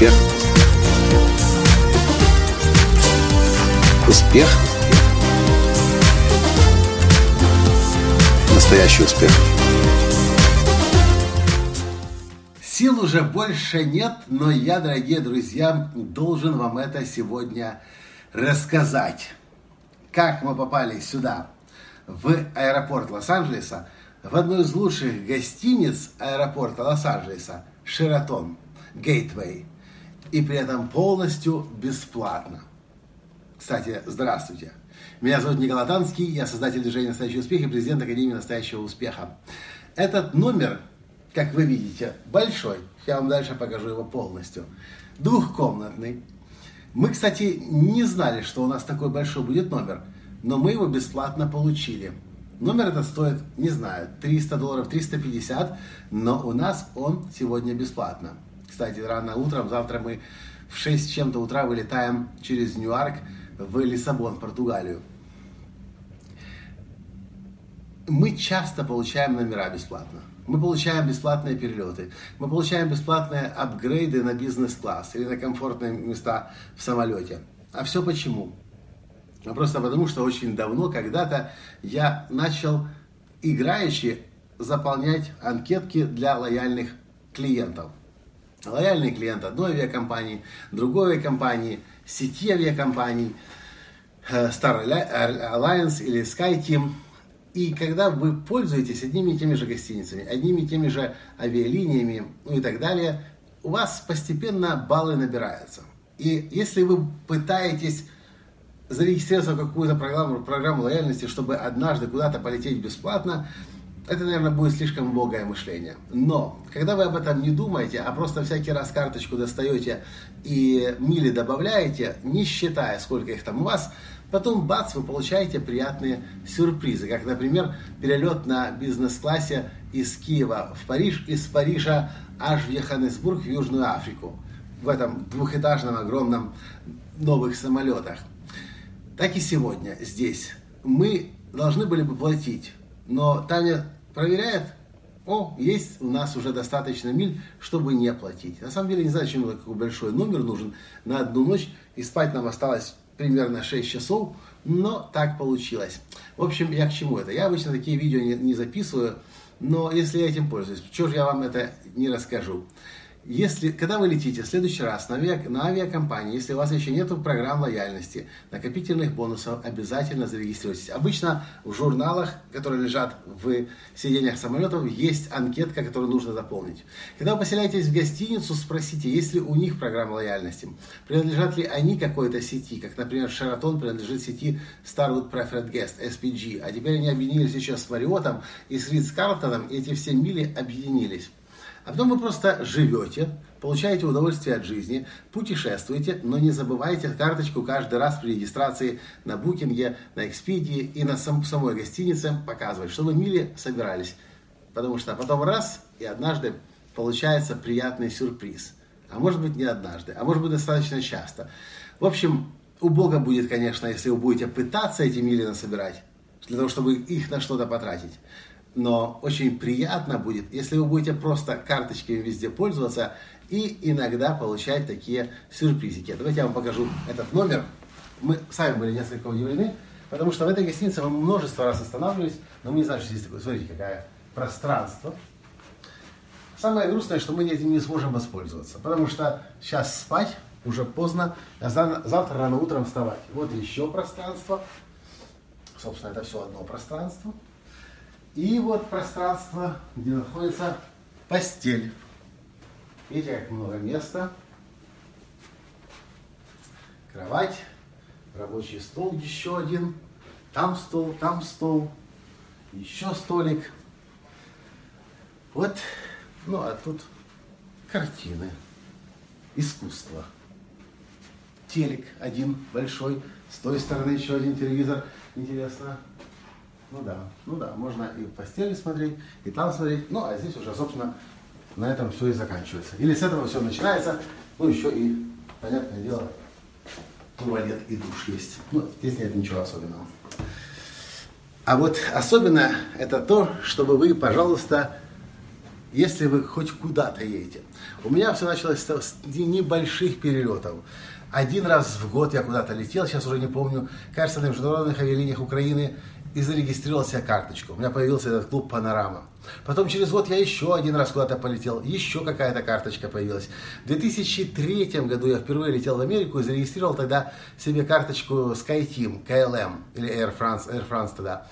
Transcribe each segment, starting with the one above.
Успех. Успех. Настоящий успех. Сил уже больше нет, но я, дорогие друзья, должен вам это сегодня рассказать. Как мы попали сюда, в аэропорт Лос-Анджелеса, в одну из лучших гостиниц аэропорта Лос-Анджелеса, Шератон, Гейтвей, и при этом полностью бесплатно. Кстати, здравствуйте. Меня зовут Николай Танский, я создатель движения «Настоящий успех» и президент Академии «Настоящего успеха». Этот номер, как вы видите, большой. Я вам дальше покажу его полностью. Двухкомнатный. Мы, кстати, не знали, что у нас такой большой будет номер, но мы его бесплатно получили. Номер это стоит, не знаю, 300 долларов, 350, но у нас он сегодня бесплатно. Кстати, рано утром, завтра мы в 6 с чем-то утра вылетаем через Ньюарк в Лиссабон, Португалию. Мы часто получаем номера бесплатно. Мы получаем бесплатные перелеты. Мы получаем бесплатные апгрейды на бизнес-класс или на комфортные места в самолете. А все почему? А просто потому, что очень давно, когда-то, я начал играючи заполнять анкетки для лояльных клиентов. Лояльный клиент одной авиакомпании, другой авиакомпании, сети авиакомпаний, э, Star Alliance или SkyTeam. И когда вы пользуетесь одними и теми же гостиницами, одними и теми же авиалиниями ну и так далее, у вас постепенно баллы набираются. И если вы пытаетесь зарегистрироваться в какую-то программу, программу лояльности, чтобы однажды куда-то полететь бесплатно, это, наверное, будет слишком убогое мышление. Но, когда вы об этом не думаете, а просто всякий раз карточку достаете и мили добавляете, не считая, сколько их там у вас, потом, бац, вы получаете приятные сюрпризы. Как, например, перелет на бизнес-классе из Киева в Париж, из Парижа аж в Йоханнесбург, в Южную Африку. В этом двухэтажном, огромном новых самолетах. Так и сегодня здесь. Мы должны были бы платить, но Таня проверяет, о, есть у нас уже достаточно миль, чтобы не платить. На самом деле не знаю, зачем такой большой номер нужен на одну ночь, и спать нам осталось примерно 6 часов, но так получилось. В общем, я к чему это? Я обычно такие видео не, не записываю, но если я этим пользуюсь, чего же я вам это не расскажу. Если, когда вы летите в следующий раз на, авиа, на авиакомпании, если у вас еще нет программ лояльности, накопительных бонусов, обязательно зарегистрируйтесь. Обычно в журналах, которые лежат в сиденьях самолетов, есть анкетка, которую нужно заполнить. Когда вы поселяетесь в гостиницу, спросите, есть ли у них программа лояльности, принадлежат ли они какой-то сети, как, например, Sheraton принадлежит сети Starwood Preferred Guest, SPG, а теперь они объединились еще с Мариотом и с Ридс Карлтоном, и эти все мили объединились. А потом вы просто живете, получаете удовольствие от жизни, путешествуете, но не забывайте карточку каждый раз при регистрации на букинге, на Expedia и на сам, самой гостинице показывать, что вы мили собирались. Потому что потом раз и однажды получается приятный сюрприз. А может быть не однажды, а может быть достаточно часто. В общем, у Бога будет, конечно, если вы будете пытаться эти мили насобирать, для того, чтобы их на что-то потратить но очень приятно будет, если вы будете просто карточками везде пользоваться и иногда получать такие сюрпризики. Давайте я вам покажу этот номер. Мы сами были несколько удивлены, потому что в этой гостинице мы множество раз останавливались, но мы не знали, что здесь такое. Смотрите, какое пространство. Самое грустное, что мы этим не сможем воспользоваться, потому что сейчас спать уже поздно, а завтра рано утром вставать. Вот еще пространство. Собственно, это все одно пространство. И вот пространство, где находится постель. Видите, как много места. Кровать, рабочий стол еще один. Там стол, там стол. Еще столик. Вот, ну а тут картины, искусство. Телек один большой, с той стороны еще один телевизор. Интересно, ну да, ну да, можно и в постели смотреть, и там смотреть. Ну, а здесь уже, собственно, на этом все и заканчивается. Или с этого все начинается, ну, еще и, понятное дело, туалет и душ есть. Ну, здесь нет ничего особенного. А вот особенно это то, чтобы вы, пожалуйста, если вы хоть куда-то едете. У меня все началось с небольших перелетов. Один раз в год я куда-то летел, сейчас уже не помню, кажется, на международных авиалиниях Украины и зарегистрировал себе карточку. У меня появился этот клуб «Панорама». Потом через год я еще один раз куда-то полетел, еще какая-то карточка появилась. В 2003 году я впервые летел в Америку и зарегистрировал тогда себе карточку SkyTeam, KLM или Air France, Air France тогда.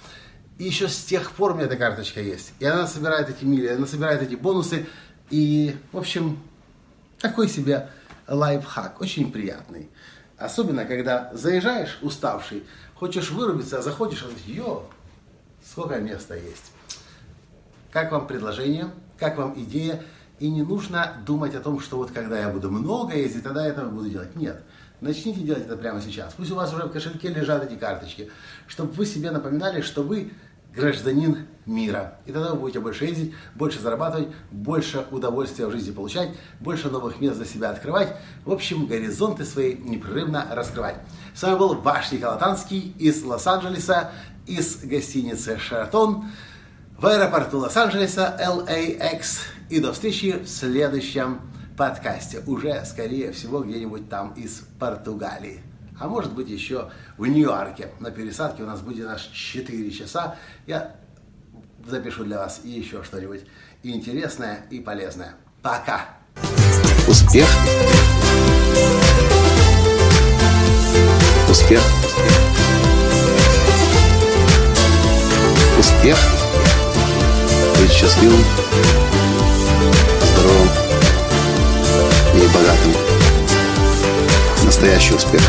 И еще с тех пор у меня эта карточка есть. И она собирает эти мили, она собирает эти бонусы. И, в общем, такой себе лайфхак, очень приятный. Особенно, когда заезжаешь уставший, хочешь вырубиться, а заходишь, и йо, сколько места есть. Как вам предложение, как вам идея? И не нужно думать о том, что вот когда я буду много ездить, тогда я этого буду делать. Нет. Начните делать это прямо сейчас. Пусть у вас уже в кошельке лежат эти карточки, чтобы вы себе напоминали, что вы гражданин мира. И тогда вы будете больше ездить, больше зарабатывать, больше удовольствия в жизни получать, больше новых мест для себя открывать. В общем, горизонты свои непрерывно раскрывать. С вами был ваш Николай Танский из Лос-Анджелеса, из гостиницы «Шератон» в аэропорту Лос-Анджелеса LAX. И до встречи в следующем подкасте. Уже, скорее всего, где-нибудь там из Португалии а может быть еще в Нью-Йорке. На пересадке у нас будет аж 4 часа. Я запишу для вас еще что-нибудь интересное и полезное. Пока! Успех! Успех! Успех! Быть счастливым, здоровым и богатым. Настоящий успех!